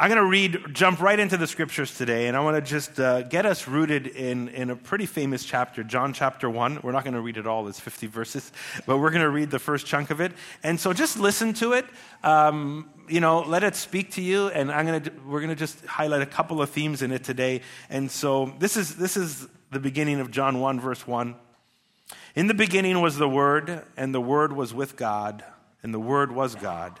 I'm going to read, jump right into the scriptures today, and I want to just uh, get us rooted in, in a pretty famous chapter, John chapter 1. We're not going to read it all, it's 50 verses, but we're going to read the first chunk of it. And so just listen to it. Um, you know, let it speak to you, and I'm gonna, we're going to just highlight a couple of themes in it today. And so this is, this is the beginning of John 1, verse 1. In the beginning was the Word, and the Word was with God, and the Word was God.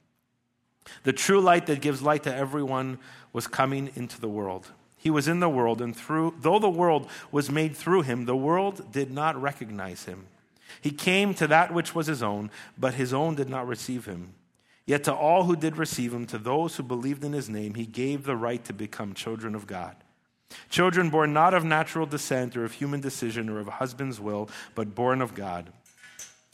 The true light that gives light to everyone was coming into the world. He was in the world, and through, though the world was made through him, the world did not recognize him. He came to that which was his own, but his own did not receive him. Yet to all who did receive him, to those who believed in his name, he gave the right to become children of God. Children born not of natural descent or of human decision or of a husband's will, but born of God.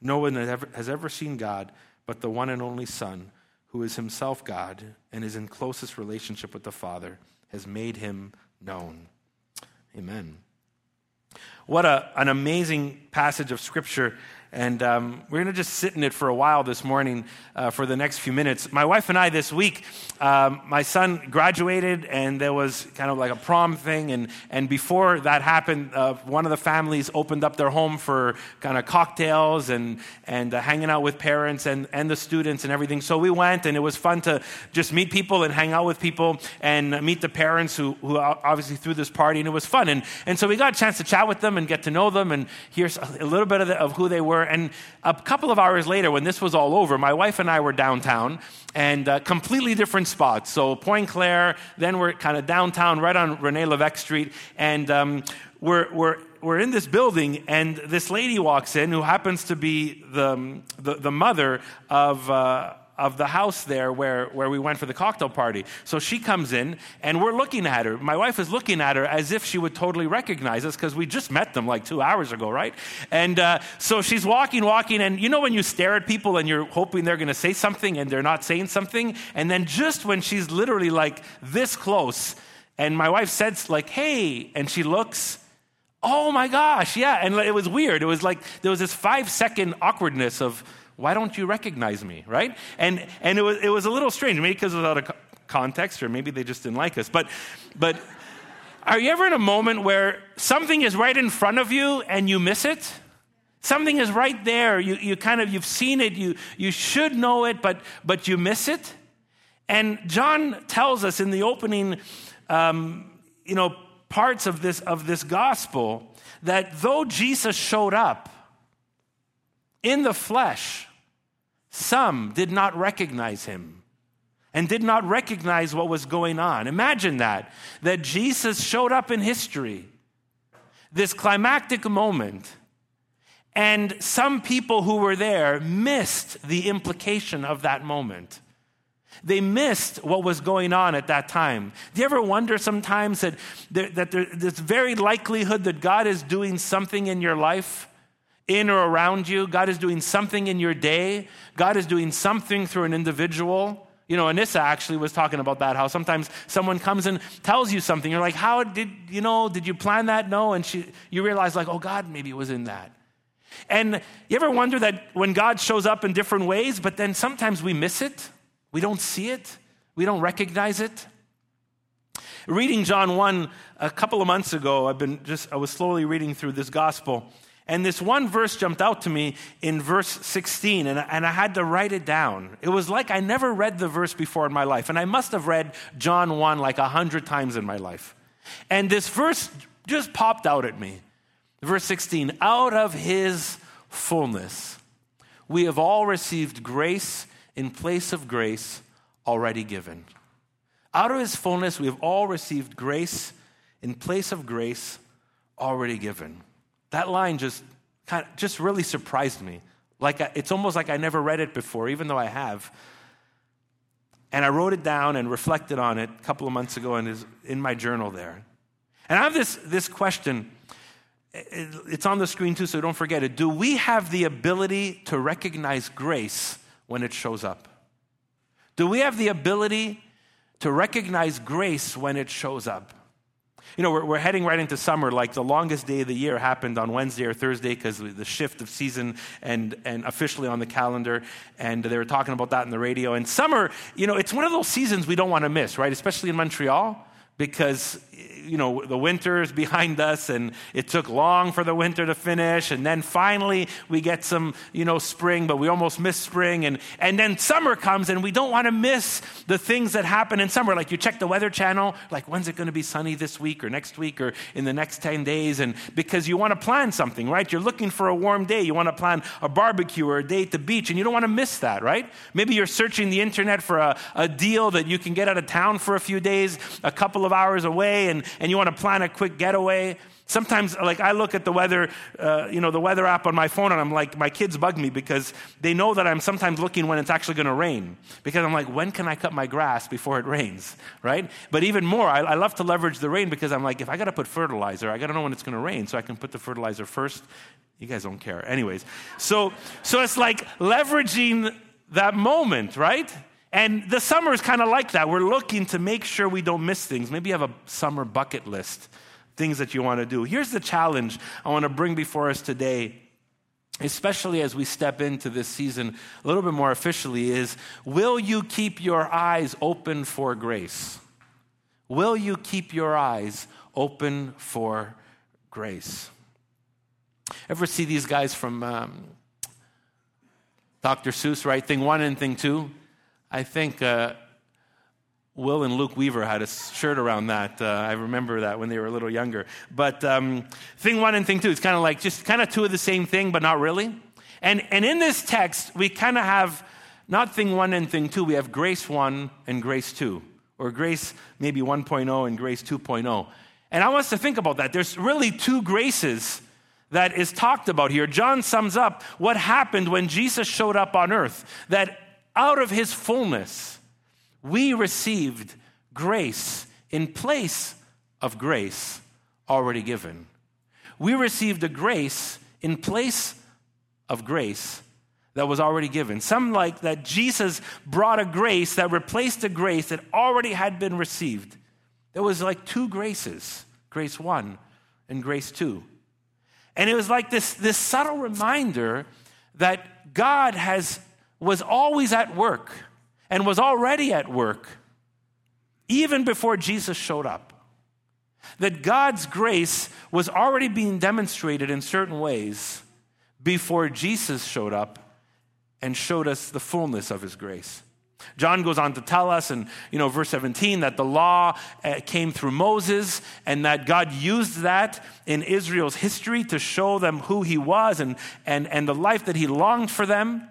No one has ever, seen God but the one and only Son, who is himself God and is in closest relationship with the Father, has made him known. Amen. What a, an amazing passage of Scripture and um, we're going to just sit in it for a while this morning uh, for the next few minutes. My wife and I, this week, um, my son graduated, and there was kind of like a prom thing. And, and before that happened, uh, one of the families opened up their home for kind of cocktails and, and uh, hanging out with parents and, and the students and everything. So we went, and it was fun to just meet people and hang out with people and meet the parents who, who obviously threw this party, and it was fun. And, and so we got a chance to chat with them and get to know them and hear a little bit of, the, of who they were. And a couple of hours later, when this was all over, my wife and I were downtown and uh, completely different spots. So Pointe-Claire, then we're kind of downtown, right on Rene Levesque Street. And um, we're, we're, we're in this building, and this lady walks in who happens to be the, the, the mother of. Uh, of the house there where, where we went for the cocktail party. So she comes in and we're looking at her. My wife is looking at her as if she would totally recognize us because we just met them like two hours ago, right? And uh, so she's walking, walking, and you know when you stare at people and you're hoping they're going to say something and they're not saying something? And then just when she's literally like this close, and my wife says, like, hey, and she looks, oh my gosh, yeah. And it was weird. It was like there was this five second awkwardness of, why don't you recognize me, right? And, and it, was, it was a little strange, maybe because without a context, or maybe they just didn't like us. But, but are you ever in a moment where something is right in front of you and you miss it? Something is right there. You, you kind of, you've seen it, you, you should know it, but, but you miss it. And John tells us in the opening, um, you know, parts of this, of this gospel that though Jesus showed up in the flesh, some did not recognize him and did not recognize what was going on. Imagine that, that Jesus showed up in history, this climactic moment, and some people who were there missed the implication of that moment. They missed what was going on at that time. Do you ever wonder sometimes that, there, that there, very likelihood that God is doing something in your life in or around you. God is doing something in your day. God is doing something through an individual. You know, Anissa actually was talking about that, how sometimes someone comes and tells you something. You're like, how did, you know, did you plan that? No. And she, you realize, like, oh, God maybe it was in that. And you ever wonder that when God shows up in different ways, but then sometimes we miss it? We don't see it? We don't recognize it? Reading John 1 a couple of months ago, I've been just, I was slowly reading through this gospel. And this one verse jumped out to me in verse 16, and, and I had to write it down. It was like I never read the verse before in my life, and I must have read John 1 like a hundred times in my life. And this verse just popped out at me. Verse 16 Out of his fullness, we have all received grace in place of grace already given. Out of his fullness, we have all received grace in place of grace already given. That line just kind of, just really surprised me. Like it's almost like I never read it before, even though I have. And I wrote it down and reflected on it a couple of months ago and is in my journal there. And I have this, this question. It's on the screen too, so don't forget it. Do we have the ability to recognize grace when it shows up? Do we have the ability to recognize grace when it shows up? You know, we're, we're heading right into summer. Like the longest day of the year happened on Wednesday or Thursday because the shift of season and, and officially on the calendar. And they were talking about that in the radio. And summer, you know, it's one of those seasons we don't want to miss, right? Especially in Montreal because you know the winter is behind us and it took long for the winter to finish and then finally we get some you know spring but we almost miss spring and and then summer comes and we don't want to miss the things that happen in summer. Like you check the weather channel like when's it going to be sunny this week or next week or in the next 10 days? And because you want to plan something right? You're looking for a warm day. You want to plan a barbecue or a day at the beach and you don't want to miss that right? Maybe you're searching the internet for a, a deal that you can get out of town for a few days a couple of hours away and, and you want to plan a quick getaway. Sometimes, like, I look at the weather, uh, you know, the weather app on my phone, and I'm like, my kids bug me because they know that I'm sometimes looking when it's actually going to rain. Because I'm like, when can I cut my grass before it rains, right? But even more, I, I love to leverage the rain because I'm like, if I got to put fertilizer, I got to know when it's going to rain so I can put the fertilizer first. You guys don't care. Anyways, so, so it's like leveraging that moment, right? And the summer is kind of like that. We're looking to make sure we don't miss things. Maybe you have a summer bucket list, things that you want to do. Here's the challenge I want to bring before us today, especially as we step into this season a little bit more officially, is will you keep your eyes open for grace? Will you keep your eyes open for grace? Ever see these guys from um, Dr. Seuss, right? Thing one and thing two? I think uh, Will and Luke Weaver had a shirt around that. Uh, I remember that when they were a little younger. But um, thing one and thing two, it's kind of like just kind of two of the same thing, but not really. And, and in this text, we kind of have not thing one and thing two, we have grace one and grace two, or grace maybe 1.0 and grace 2.0. And I want us to think about that. There's really two graces that is talked about here. John sums up what happened when Jesus showed up on earth. That out of his fullness, we received grace in place of grace already given. We received a grace in place of grace that was already given. Some like that Jesus brought a grace that replaced a grace that already had been received. There was like two graces grace one and grace two. And it was like this, this subtle reminder that God has was always at work and was already at work even before Jesus showed up. That God's grace was already being demonstrated in certain ways before Jesus showed up and showed us the fullness of his grace. John goes on to tell us in you know verse 17 that the law uh, came through Moses and that God used that in Israel's history to show them who he was and, and, and the life that he longed for them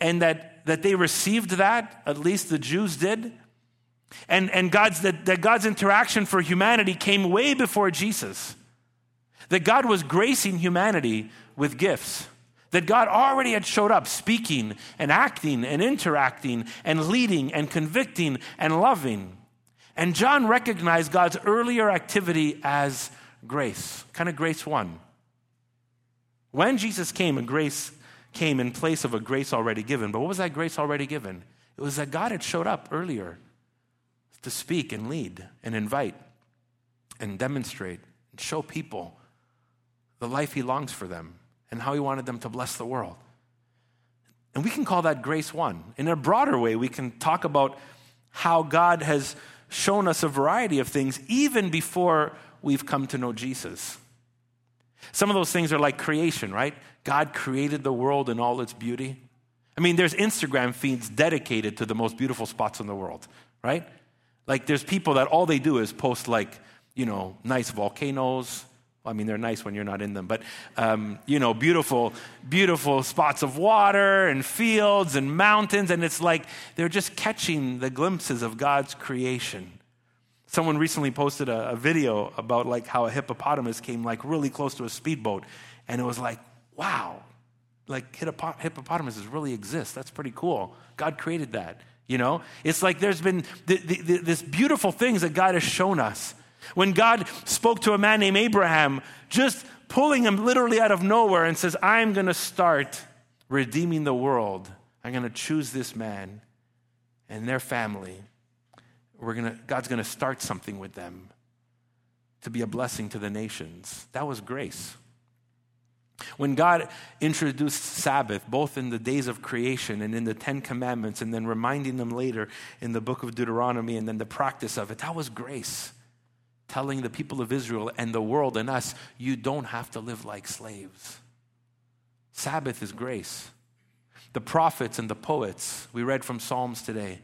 and that, that they received that, at least the Jews did. And, and God's, that, that God's interaction for humanity came way before Jesus. That God was gracing humanity with gifts. That God already had showed up speaking and acting and interacting and leading and convicting and loving. And John recognized God's earlier activity as grace, kind of grace one. When Jesus came and grace came in place of a grace already given. But what was that grace already given? It was that God had showed up earlier to speak and lead and invite and demonstrate and show people the life He longs for them and how He wanted them to bless the world. And we can call that grace one. In a broader way, we can talk about how God has shown us a variety of things even before we've come to know Jesus. Some of those things are like creation, right? God created the world in all its beauty. I mean, there's Instagram feeds dedicated to the most beautiful spots in the world, right? Like, there's people that all they do is post, like, you know, nice volcanoes. I mean, they're nice when you're not in them, but, um, you know, beautiful, beautiful spots of water and fields and mountains. And it's like they're just catching the glimpses of God's creation. Someone recently posted a, a video about like how a hippopotamus came like really close to a speedboat. And it was like, wow, like hippopotamuses really exist. That's pretty cool. God created that. You know, it's like there's been the, the, the, this beautiful things that God has shown us. When God spoke to a man named Abraham, just pulling him literally out of nowhere and says, I'm going to start redeeming the world. I'm going to choose this man and their family. We're gonna, God's going to start something with them to be a blessing to the nations. That was grace. When God introduced Sabbath, both in the days of creation and in the Ten Commandments, and then reminding them later in the book of Deuteronomy and then the practice of it, that was grace. Telling the people of Israel and the world and us, you don't have to live like slaves. Sabbath is grace. The prophets and the poets, we read from Psalms today,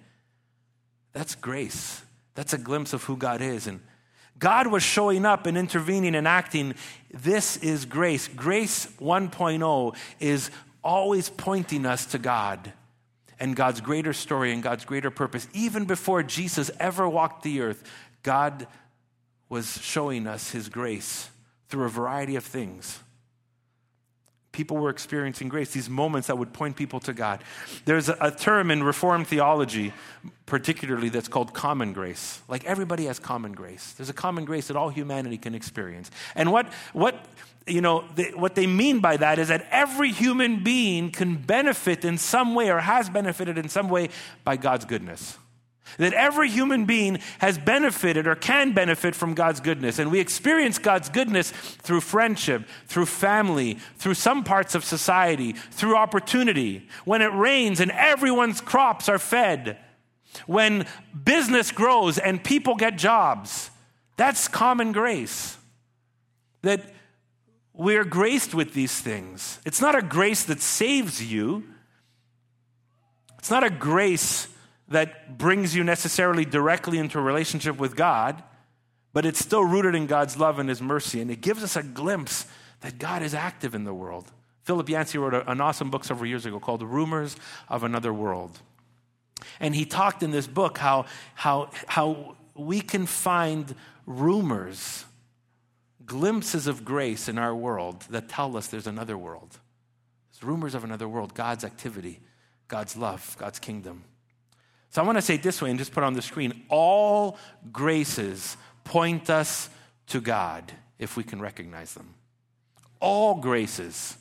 that's grace. That's a glimpse of who God is. And God was showing up and intervening and acting. This is grace. Grace 1.0 is always pointing us to God and God's greater story and God's greater purpose. Even before Jesus ever walked the earth, God was showing us his grace through a variety of things people were experiencing grace, these moments that would point people to God. There's a, term in Reformed theology, particularly, that's called common grace. Like everybody has common grace. There's a common grace that all humanity can experience. And what, what, you know, what they mean by that is that every human being can benefit in some way or has benefited in some way by God's goodness. That every human being has benefited or can benefit from God's goodness. And we experience God's goodness through friendship, through family, through some parts of society, through opportunity. When it rains and everyone's crops are fed. When business grows and people get jobs. That's common grace. That we're graced with these things. It's not a grace that saves you, it's not a grace that brings you necessarily directly into a relationship with God, but it's still rooted in God's love and His mercy. And it gives us a glimpse that God is active in the world. Philip Yancey wrote an awesome book several years ago called Rumors of Another World. And he talked in this book how, how, how we can find rumors, glimpses of grace in our world that tell us there's another world. There's rumors of another world, God's activity, God's love, God's kingdom. So I want to say it this way and just put on the screen all graces point us to God if we can recognize them. All graces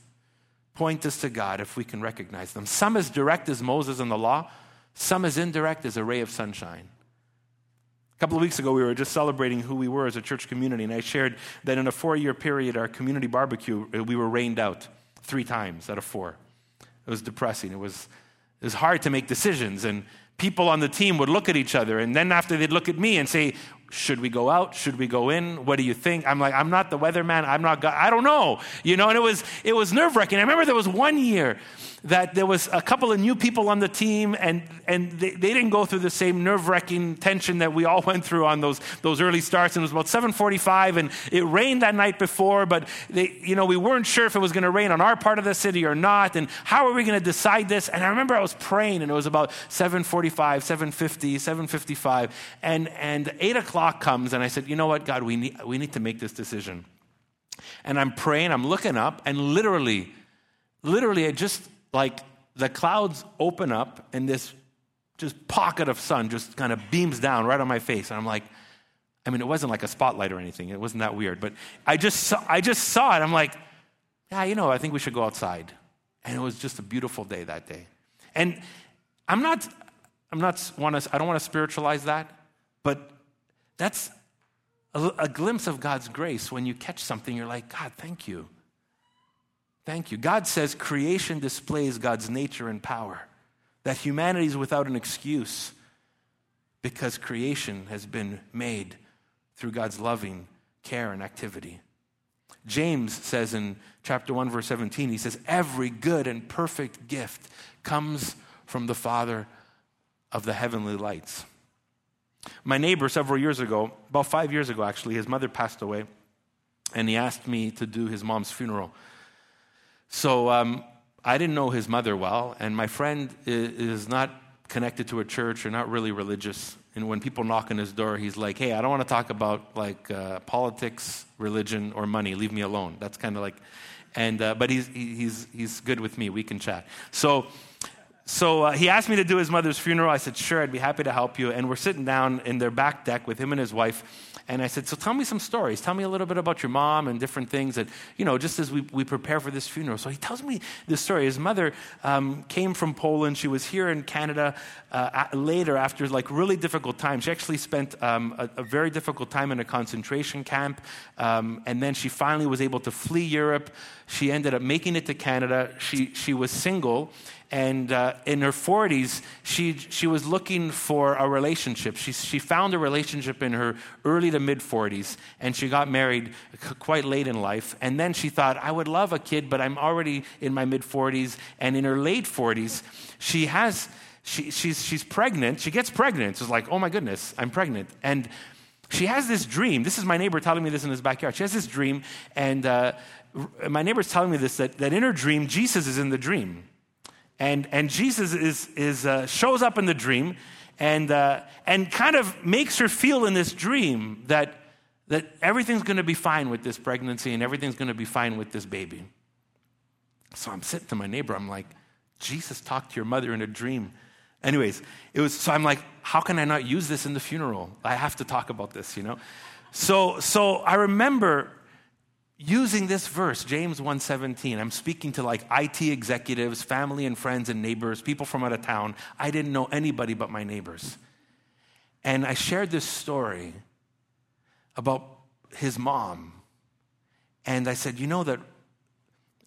point us to God if we can recognize them. Some as direct as Moses and the law, some as indirect as a ray of sunshine. A couple of weeks ago, we were just celebrating who we were as a church community, and I shared that in a four year period, our community barbecue, uh, we were rained out three times out of four. It was depressing. It was, it was hard to make decisions, and people on the team would look at each other, and then after they'd look at me and say, should we go out? Should we go in? What do you think? I'm like, I'm not the weatherman. I'm not. I don't know. You know, and it was it was nerve wracking. I remember there was one year that there was a couple of new people on the team and, and they, they didn't go through the same nerve-wracking tension that we all went through on those, those early starts. And it was about 745 and it rained that night before, but they, you know, we weren't sure if it was going to rain on our part of the city or not. And how are we going to decide this? And I remember I was praying and it was about 745, 750, 755. And, and 8 o'clock comes and I said, you know what, God, we need, we need to make this decision. And I'm praying, I'm looking up, and literally, literally, I just like the clouds open up and this just pocket of sun just kind of beams down right on my face. And I'm like, I mean, it wasn't like a spotlight or anything. It wasn't that weird. But I just saw, I just saw it. I'm like, yeah, you know, I think we should go outside. And it was just a beautiful day that day. And I'm not, I'm not want to, I don't want to spiritualize that, but that's a, a glimpse of God's grace when you catch something. You're like, God, thank you. Thank you. God says creation displays God's nature and power, that humanity is without an excuse because creation has been made through God's loving care and activity. James says in chapter 1, verse 17, he says, Every good and perfect gift comes from the Father of the heavenly lights. My neighbor, several years ago, about five years ago actually, his mother passed away, and he asked me to do his mom's funeral. So um, I didn't know his mother well, and my friend is not connected to a church or not really religious. And when people knock on his door, he's like, "Hey, I don't want to talk about like uh, politics, religion, or money. Leave me alone." That's kind of like, and uh, but he's he's he's good with me. We can chat. So so uh, he asked me to do his mother's funeral. I said, sure, I'd be happy to help you. And we're sitting down in their back deck with him and his wife. And I said, so tell me some stories. Tell me a little bit about your mom and different things that, you know, just as we, we prepare for this funeral. So he tells me this story. His mother um, came from Poland. She was here in Canada uh, later after like really difficult times. She actually spent um, a, a, very difficult time in a concentration camp. Um, and then she finally was able to flee Europe. She ended up making it to Canada. She, she was single and uh, in her 40s, she, she was looking for a relationship. She, she found a relationship in her early to mid 40s, and she got married quite late in life. And then she thought, I would love a kid, but I'm already in my mid 40s. And in her late 40s, she has, she, she's, she's pregnant. She gets pregnant. It's like, oh my goodness, I'm pregnant. And she has this dream. This is my neighbor telling me this in his backyard. She has this dream, and uh, my neighbor's telling me this that, that in her dream, Jesus is in the dream. And, and Jesus is, is, uh, shows up in the dream and, uh, and kind of makes her feel in this dream that, that everything's going to be fine with this pregnancy and everything's going to be fine with this baby. So I'm sitting to my neighbor, I'm like, Jesus talked to your mother in a dream. Anyways, it was so I'm like, how can I not use this in the funeral? I have to talk about this, you know? So so I remember using this verse james 1.17 i'm speaking to like it executives family and friends and neighbors people from out of town. I didn't know anybody but my neighbors. And i shared this story about his mom. And i said you know that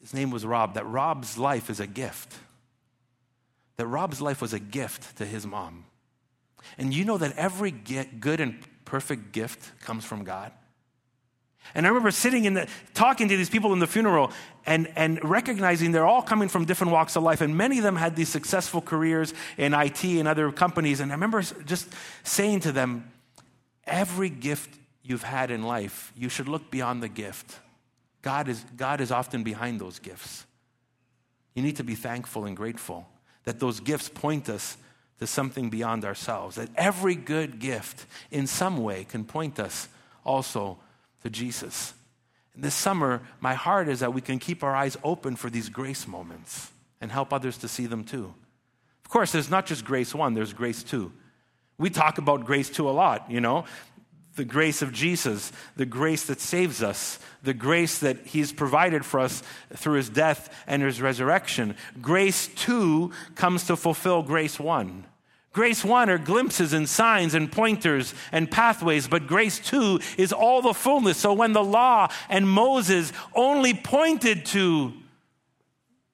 his name was rob that rob's life is a gift. That rob's life was a gift to his mom. And you know that every good and perfect gift comes from god and I remember sitting in the, talking to these people in the funeral and, and recognizing they're all coming from different walks of life. And many of them had these successful careers in IT and other companies. And I remember just saying to them, every gift you've had in life, you should look beyond the gift. God is, God is often behind those gifts. You need to be thankful and grateful that those gifts point us to something beyond ourselves. That every good gift, in some way, can point us also to Jesus. And this summer, my heart is that we can keep our eyes open for these grace moments and help others to see them too. Of course, there's not just grace one, there's grace two. We talk about grace two a lot, you know. The grace of Jesus, the grace that saves us, the grace that He's provided for us through His death and His resurrection. Grace two comes to fulfill grace one. Grace 1 are glimpses and signs and pointers and pathways, but grace 2 is all the fullness. So when the law and Moses only pointed to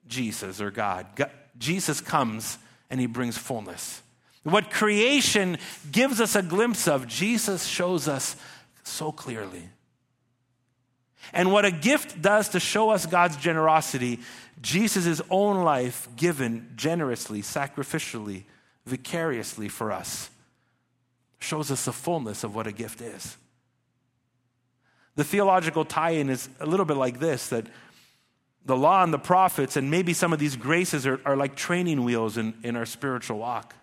Jesus or God, God Jesus comes and he brings fullness. What creation gives us a glimpse of, Jesus shows us so clearly. And what a gift does to show us God's generosity, Jesus' own life given generously, sacrificially vicariously for us shows us the fullness of what a gift is. The theological tie in is a little bit like this that the law and the prophets, and maybe some of these graces, are, are like training wheels in, in our spiritual walk.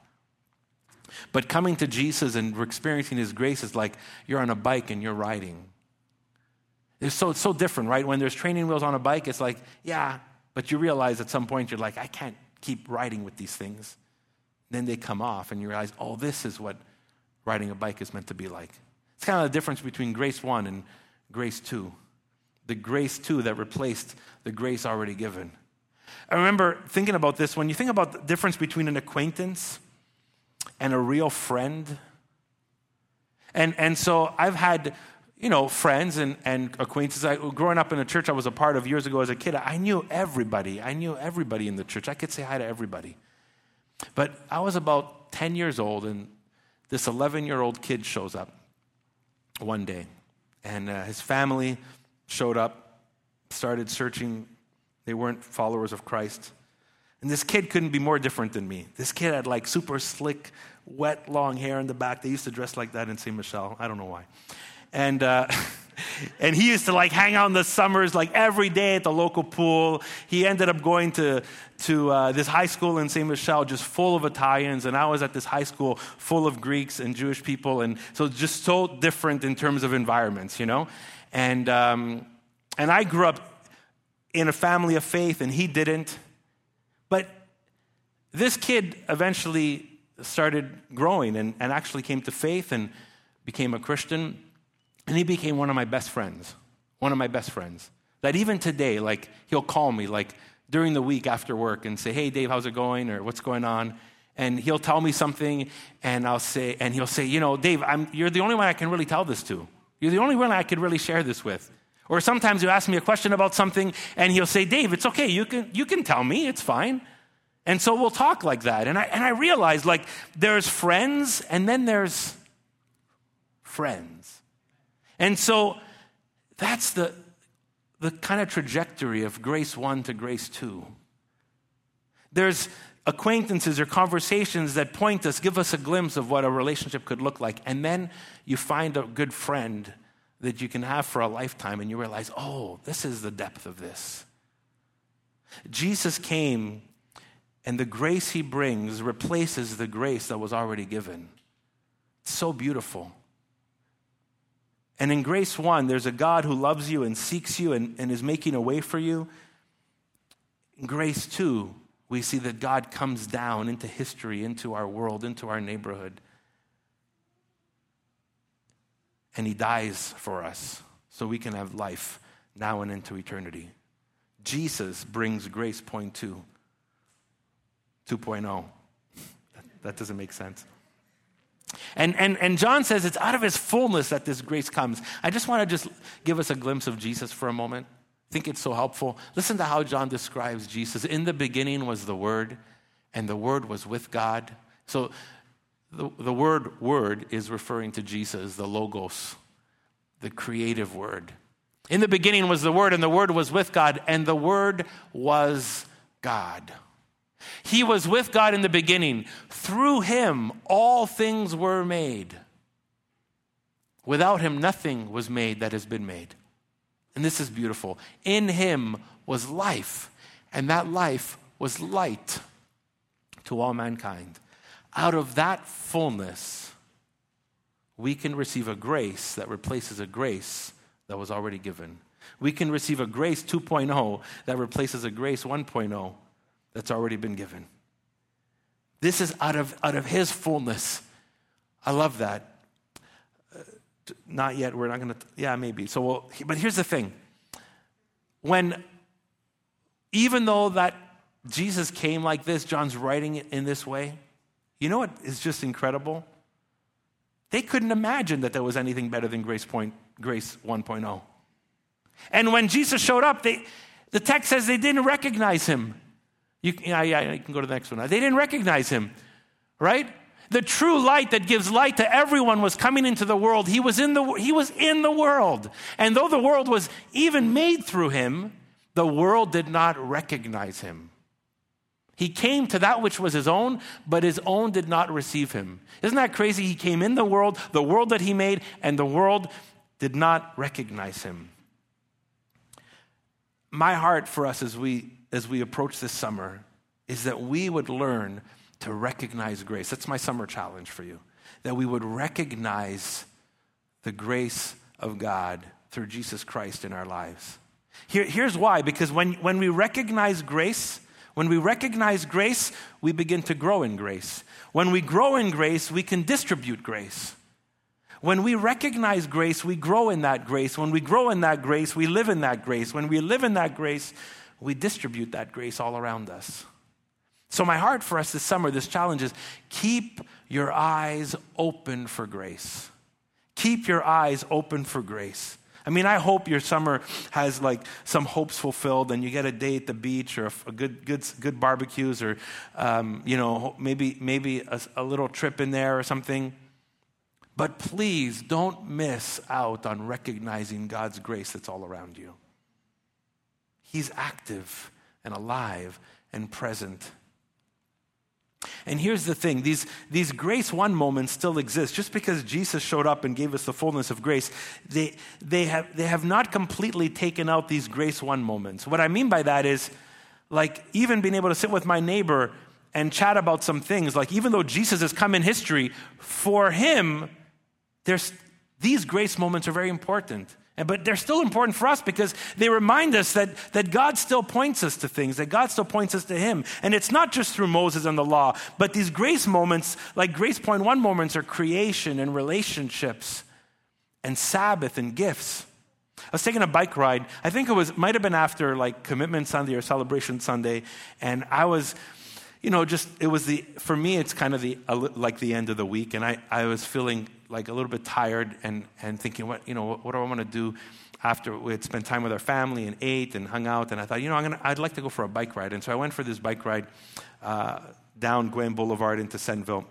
But coming to Jesus and experiencing his grace is like you're on a bike and you're riding. It's so, it's so different, right? When there's training wheels on a bike, it's like, yeah, but you realize at some point you're like, I can't keep riding with these things. Then they come off, and you realize, oh, this is what riding a bike is meant to be like. It's kind of the difference between grace one and grace two. The grace two that replaced the grace already given. I remember thinking about this when you think about the difference between an acquaintance and a real friend. And, and so I've had, you know, friends and, and acquaintances. I, growing up in a church I was a part of years ago as a kid, I knew everybody. I knew everybody in the church. I could say hi to everybody. But I was about 10 years old, and this 11 year old kid shows up one day. And uh, his family showed up, started searching. They weren't followers of Christ. And this kid couldn't be more different than me. This kid had like super slick, wet, long hair in the back. They used to dress like that in St. Michel. I don't know why. And, uh, and he used to like hang out in the summers like every day at the local pool. He ended up going to, to uh, this high school in St. Michel just full of Italians. And I was at this high school full of Greeks and Jewish people. And so just so different in terms of environments, you know? And, um, and I grew up in a family of faith and he didn't. But this kid eventually started growing and, and actually came to faith and became a Christian. And he became one of my best friends. One of my best friends. That even today, like, he'll call me, like, during the week after work and say, Hey, Dave, how's it going? Or what's going on? And he'll tell me something, and I'll say, and he'll say, You know, Dave, I'm, you're the only one I can really tell this to. You're the only one I could really share this with. Or sometimes you ask me a question about something and he'll say, Dave, it's okay. You can, you can tell me. It's fine. And so we'll talk like that. And I, and I realized like there's friends and then there's friends. And so that's the, the kind of trajectory of grace one to grace two. There's acquaintances or conversations that point us, give us a glimpse of what a relationship could look like. And then you find a good friend that you can have for a lifetime, and you realize, oh, this is the depth of this. Jesus came, and the grace he brings replaces the grace that was already given. It's so beautiful. And in grace one, there's a God who loves you and seeks you and, and is making a way for you. In grace two, we see that God comes down into history, into our world, into our neighborhood and he dies for us so we can have life now and into eternity. Jesus brings grace point two, 2.0. That doesn't make sense. And, and, and John says it's out of his fullness that this grace comes. I just want to just give us a glimpse of Jesus for a moment. I think it's so helpful. Listen to how John describes Jesus. In the beginning was the Word, and the Word was with God. So the, the word word is referring to Jesus, the Logos, the creative word. In the beginning was the Word, and the Word was with God, and the Word was God. He was with God in the beginning. Through him, all things were made. Without him, nothing was made that has been made. And this is beautiful. In him was life, and that life was light to all mankind out of that fullness, we can receive a grace that replaces a grace that was already given. We can receive a grace 2.0 that replaces a grace 1.0 that's already been given. This is out of, out of His fullness. I love that. Uh, not yet. We're not going to, yeah, maybe. So, we'll, but here's the thing. When, even though that Jesus came like this, John's writing it in this way, you know what is just incredible? They couldn't imagine that there was anything better than Grace, Point, Grace 1.0. And when Jesus showed up, they, the text says they didn't recognize him. You, yeah, yeah, you can go to the next one. They didn't recognize him, right? The true light that gives light to everyone was coming into the world. He was in the, he was in the world. And though the world was even made through him, the world did not recognize him. He came to that which was his own, but his own did not receive him. Isn't that crazy? He came in the world, the world that he made, and the world did not recognize him. My heart for us as we, as we approach this summer is that we would learn to recognize grace. That's my summer challenge for you. That we would recognize the grace of God through Jesus Christ in our lives. Here, here's why because when, when we recognize grace, when we recognize grace, we begin to grow in grace. When we grow in grace, we can distribute grace. When we recognize grace, we grow in that grace. When we grow in that grace, we live in that grace. When we live in that grace, we distribute that grace all around us. So, my heart for us this summer, this challenge is keep your eyes open for grace. Keep your eyes open for grace. I mean, I hope your summer has like some hopes fulfilled and you get a day at the beach or a good, good, good barbecues or, um, you know, maybe, maybe a, a little trip in there or something. But please don't miss out on recognizing God's grace that's all around you. He's active and alive and present. And here's the thing these, these grace one moments still exist. Just because Jesus showed up and gave us the fullness of grace, they, they, have, they have not completely taken out these grace one moments. What I mean by that is, like, even being able to sit with my neighbor and chat about some things, like, even though Jesus has come in history, for him, there's, these grace moments are very important. But they're still important for us because they remind us that, that God still points us to things, that God still points us to Him. And it's not just through Moses and the law, but these grace moments, like Grace Point One moments, are creation and relationships and Sabbath and gifts. I was taking a bike ride. I think it was might have been after like Commitment Sunday or Celebration Sunday, and I was, you know, just it was the for me it's kind of the like the end of the week, and I I was feeling like a little bit tired and, and thinking, what, you know, what, what do I want to do after we had spent time with our family and ate and hung out. And I thought, you know, I'm gonna, I'd like to go for a bike ride. And so I went for this bike ride uh, down Gouin Boulevard into Senneville.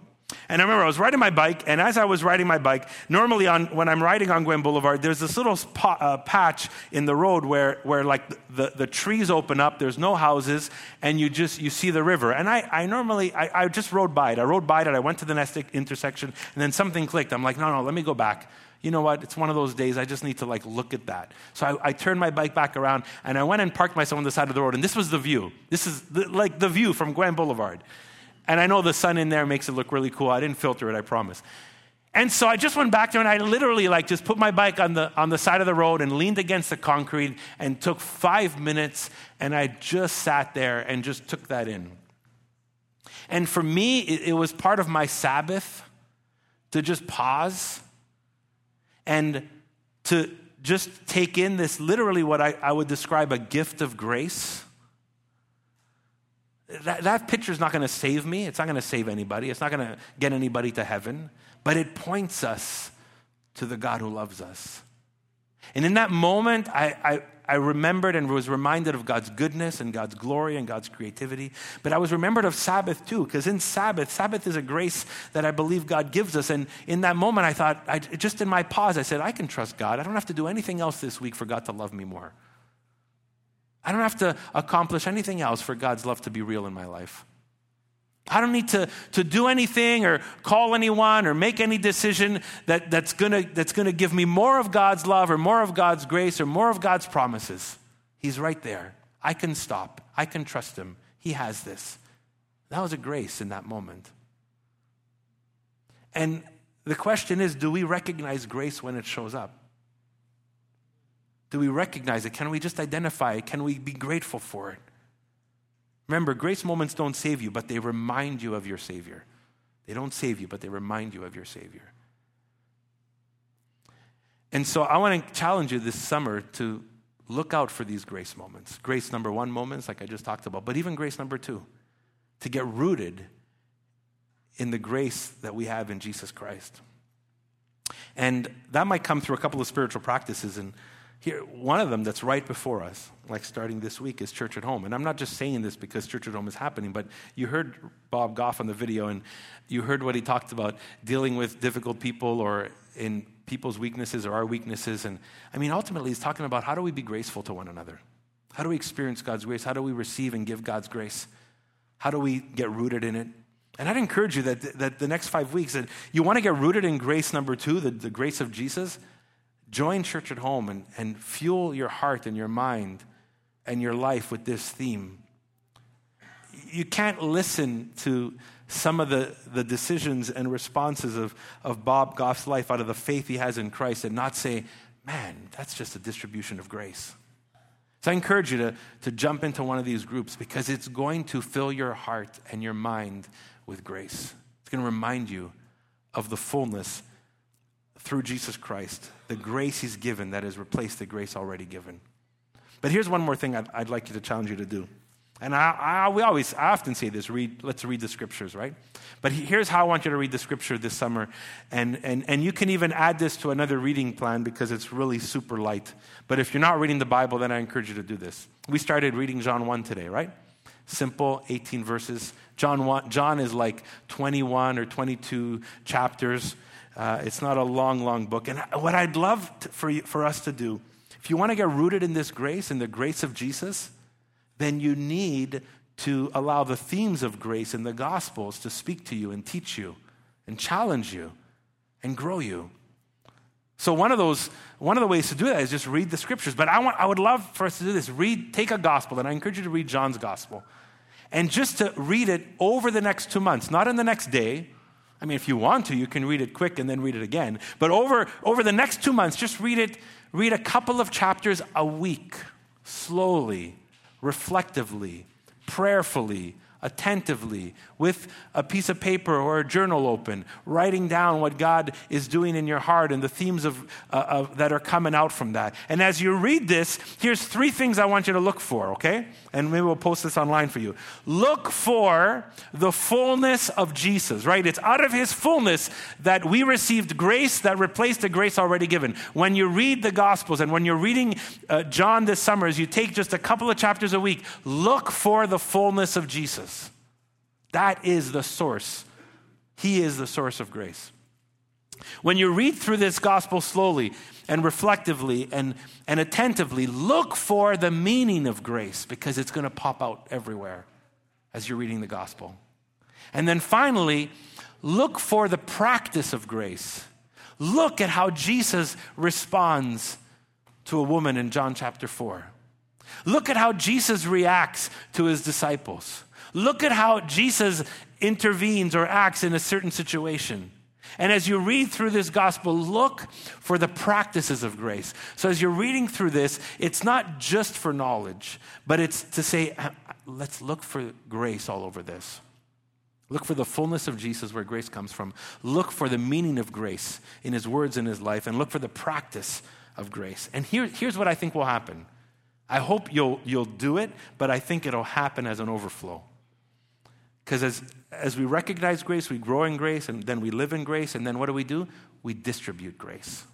And I remember I was riding my bike, and as I was riding my bike, normally on, when I'm riding on Gouin Boulevard, there's this little uh, patch in the road where, where like the, the trees open up, there's no houses, and you just you see the river. And I, I normally, I, I just rode by it. I rode by it, I went to the next intersection, and then something clicked. I'm like, no, no, let me go back. You know what? It's one of those days I just need to like look at that. So I, I turned my bike back around, and I went and parked myself on the side of the road, and this was the view. This is the, like the view from Gouin Boulevard. And I know the sun in there makes it look really cool. I didn't filter it, I promise. And so I just went back there and I literally like just put my bike on the on the side of the road and leaned against the concrete and took 5 minutes and I just sat there and just took that in. And for me it, it was part of my Sabbath to just pause and to just take in this literally what I, I would describe a gift of grace that, that picture is not going to save me. It's not going to save anybody. It's not going to get anybody to heaven. But it points us to the God who loves us. And in that moment, I, I, I remembered and was reminded of God's goodness and God's glory and God's creativity. But I was remembered of Sabbath too, because in Sabbath, Sabbath is a grace that I believe God gives us. And in that moment, I thought, I, just in my pause, I said, I can trust God. I don't have to do anything else this week for God to love me more. I don't have to accomplish anything else for God's love to be real in my life. I don't need to, to do anything or call anyone or make any decision that, that's going that's gonna give me more of God's love or more of God's grace or more of God's promises. He's right there. I can stop. I can trust Him. He has this. That was a grace in that moment. And the question is do we recognize grace when it shows up? Do we recognize it? Can we just identify it? Can we be grateful for it? Remember, grace moments don't save you, but they remind you of your Savior. They don't save you, but they remind you of your Savior. And so I want to challenge you this summer to look out for these grace moments. Grace number one moments, like I just talked about, but even grace number two, to get rooted in the grace that we have in Jesus Christ. And that might come through a couple of spiritual practices. And here, one of them that's right before us, like starting this week, is Church at Home. And I'm not just saying this because Church at Home is happening, but you heard Bob Goff on the video, and you heard what he talked about dealing with difficult people or in people's weaknesses or our weaknesses. And I mean, ultimately, he's talking about how do we be graceful to one another? How do we experience God's grace? How do we receive and give God's grace? How do we get rooted in it? And I'd encourage you that, that the next five weeks, that you want to get rooted in grace number two, the, the grace of Jesus Join church at home and, and fuel your heart and your mind and your life with this theme. You can't listen to some of the, the decisions and responses of, of Bob Goff's life out of the faith he has in Christ and not say, man, that's just a distribution of grace. So I encourage you to, to jump into one of these groups because it's going to fill your heart and your mind with grace. It's going to remind you of the fullness through Jesus Christ, the grace he's given that has replaced the grace already given. But here's one more thing I'd, I'd like you to challenge you to do. And I, I, we always, I often say this, read, let's read the scriptures, right? But here's how I want you to read the scripture this summer. And, and, and you can even add this to another reading plan because it's really super light. But if you're not reading the Bible, then I encourage you to do this. We started reading John 1 today, right? Simple, 18 verses. John, 1, John is like 21 or 22 chapters. Uh, it's not a long, long book. And what I'd love to, for, you, for us to do if you want to get rooted in this grace, in the grace of Jesus, then you need to allow the themes of grace in the Gospels to speak to you and teach you and challenge you and grow you. So one of those, one of the ways to do that is just read the scriptures. But I want, I would love for us to do this. Read, take a gospel, and I encourage you to read John's gospel, and just to read it over the next two months, not in the next day. I mean, if you want to, you can read it quick and then read it again. But over over the next two months, just read it. Read a couple of chapters a week, slowly, reflectively, prayerfully, attentively with a piece of paper or a journal open, writing down what God is doing in your heart and the themes of, uh, of, that are coming out from that. And as you read this, here's three things I want you to look for, okay? And maybe we'll post this online for you. Look for the fullness of Jesus, right? It's out of his fullness that we received grace that replaced the grace already given. When you read the Gospels and when you're reading uh, John this summer, as you take just a couple of chapters a week, look for the fullness of Jesus. That is the source. He is the source of grace. When you read through this gospel slowly and reflectively and, and attentively, look for the meaning of grace because it's going to pop out everywhere as you're reading the gospel. And then finally, look for the practice of grace. Look at how Jesus responds to a woman in John chapter 4. Look at how Jesus reacts to his disciples. Look at how Jesus intervenes or acts in a certain situation. And as you read through this gospel, look for the practices of grace. So as you're reading through this, it's not just for knowledge, but it's to say, uh, let's look for grace all over this. Look for the fullness of Jesus where grace comes from. Look for the meaning of grace in his words in his life, and look for the practice of grace. And here, here's what I think will happen. I hope you'll, you'll do it, but I think it'll happen as an overflow. Because as, as we recognize grace, we grow in grace, and then we live in grace, and then what do we do? We distribute grace.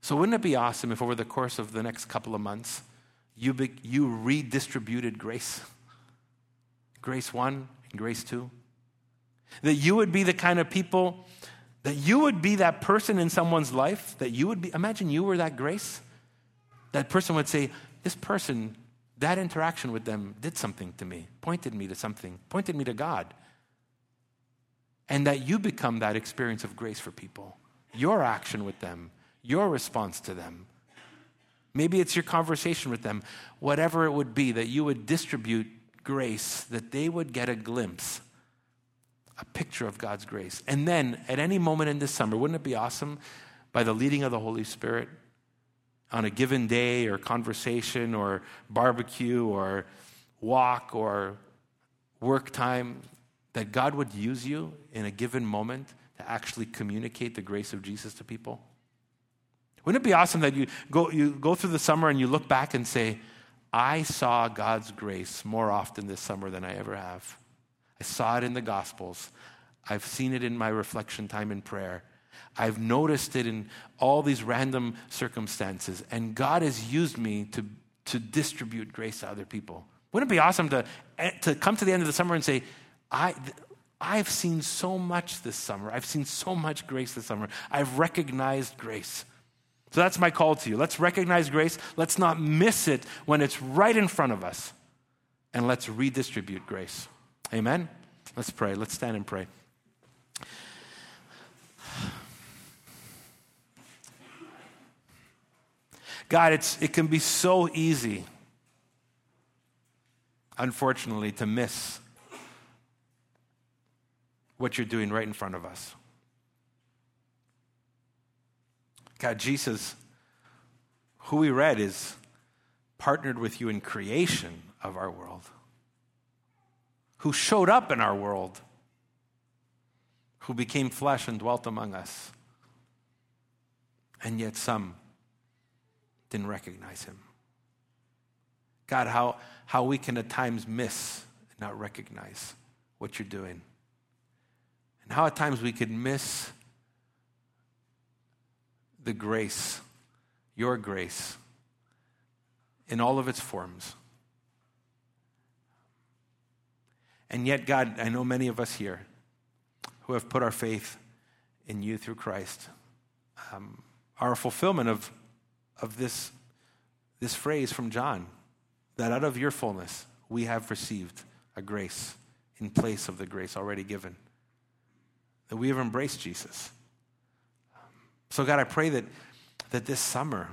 So, wouldn't it be awesome if over the course of the next couple of months, you, be, you redistributed grace? Grace one and grace two? That you would be the kind of people, that you would be that person in someone's life, that you would be, imagine you were that grace. That person would say, This person that interaction with them did something to me, pointed me to something, pointed me to God. And that you become that experience of grace for people, your action with them, your response to them. Maybe it's your conversation with them, whatever it would be, that you would distribute grace, that they would get a glimpse, a picture of God's grace. And then at any moment in this summer, wouldn't it be awesome by the leading of the Holy Spirit? On a given day or conversation or barbecue or walk or work time, that God would use you in a given moment to actually communicate the grace of Jesus to people? Wouldn't it be awesome that you go, you go through the summer and you look back and say, I saw God's grace more often this summer than I ever have. I saw it in the Gospels. I've seen it in my reflection time in prayer. I've noticed it in all these random circumstances, and God has used me to, to distribute grace to other people. Wouldn't it be awesome to, eh, to come to the end of the summer and say, I, I've seen so much this summer. I've seen so much grace this summer. I've recognized grace. So that's my call to you. Let's recognize grace. Let's not miss it when it's right in front of us. And let's redistribute grace. Amen? Let's pray. Let's stand and pray. God, it's, it can be so easy, unfortunately, to miss what you're doing right in front of us. God, Jesus, who we read, is partnered with you in creation of our world, who showed up in our world, who became flesh and dwelt among us. And yet, some didn't recognize him. God, how, how we can at times miss and not recognize what you're doing. And how at times we could miss the grace, your grace, in all of its forms. And yet, God, I know many of us here who have put our faith in you through Christ um, a fulfillment of of this, this phrase from John that out of your fullness we have received a grace in place of the grace already given. That we have embraced Jesus. So, God, I pray that, that this summer,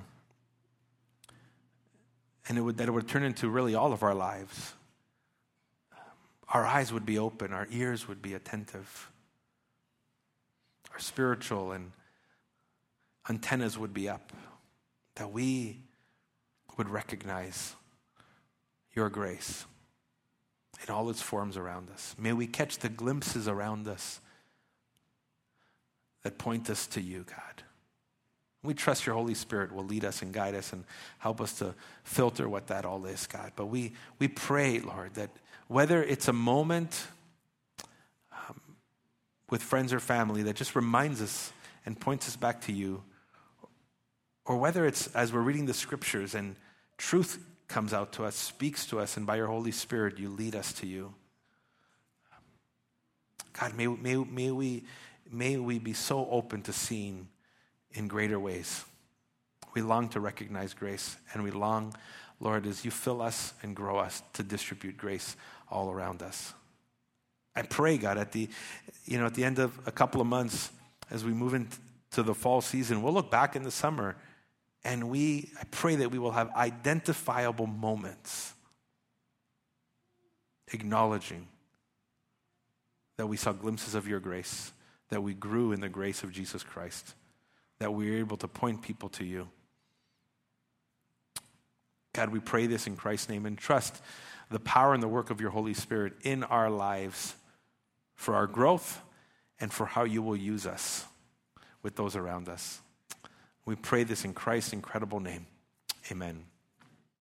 and it would, that it would turn into really all of our lives, our eyes would be open, our ears would be attentive, our spiritual and antennas would be up, that we would recognize your grace in all its forms around us. May we catch the glimpses around us that point us to you, God. We trust your Holy Spirit will lead us and guide us and help us to filter what that all is, God. But we, we pray, Lord, that whether it's a moment um, with friends or family that just reminds us and points us back to you, or whether it's as we're reading the scriptures and truth comes out to us, speaks to us, and by your Holy Spirit, you lead us to you. God, may, may, may, we, may we be so open to seeing in greater ways. We long to recognize grace, and we long, Lord, as you fill us and grow us to distribute grace all around us. I pray, God, at the, you know, at the end of a couple of months, as we move into the fall season, we'll look back in the summer and we, I pray that we will have identifiable moments acknowledging that we saw glimpses of your grace, that we grew in the grace of Jesus Christ, that we were able to point people to you. God, we pray this in Christ's name and trust the power and the work of your Holy Spirit in our lives for our growth and for how you will use us with those around us. We pray this in Christ's incredible name. Amen.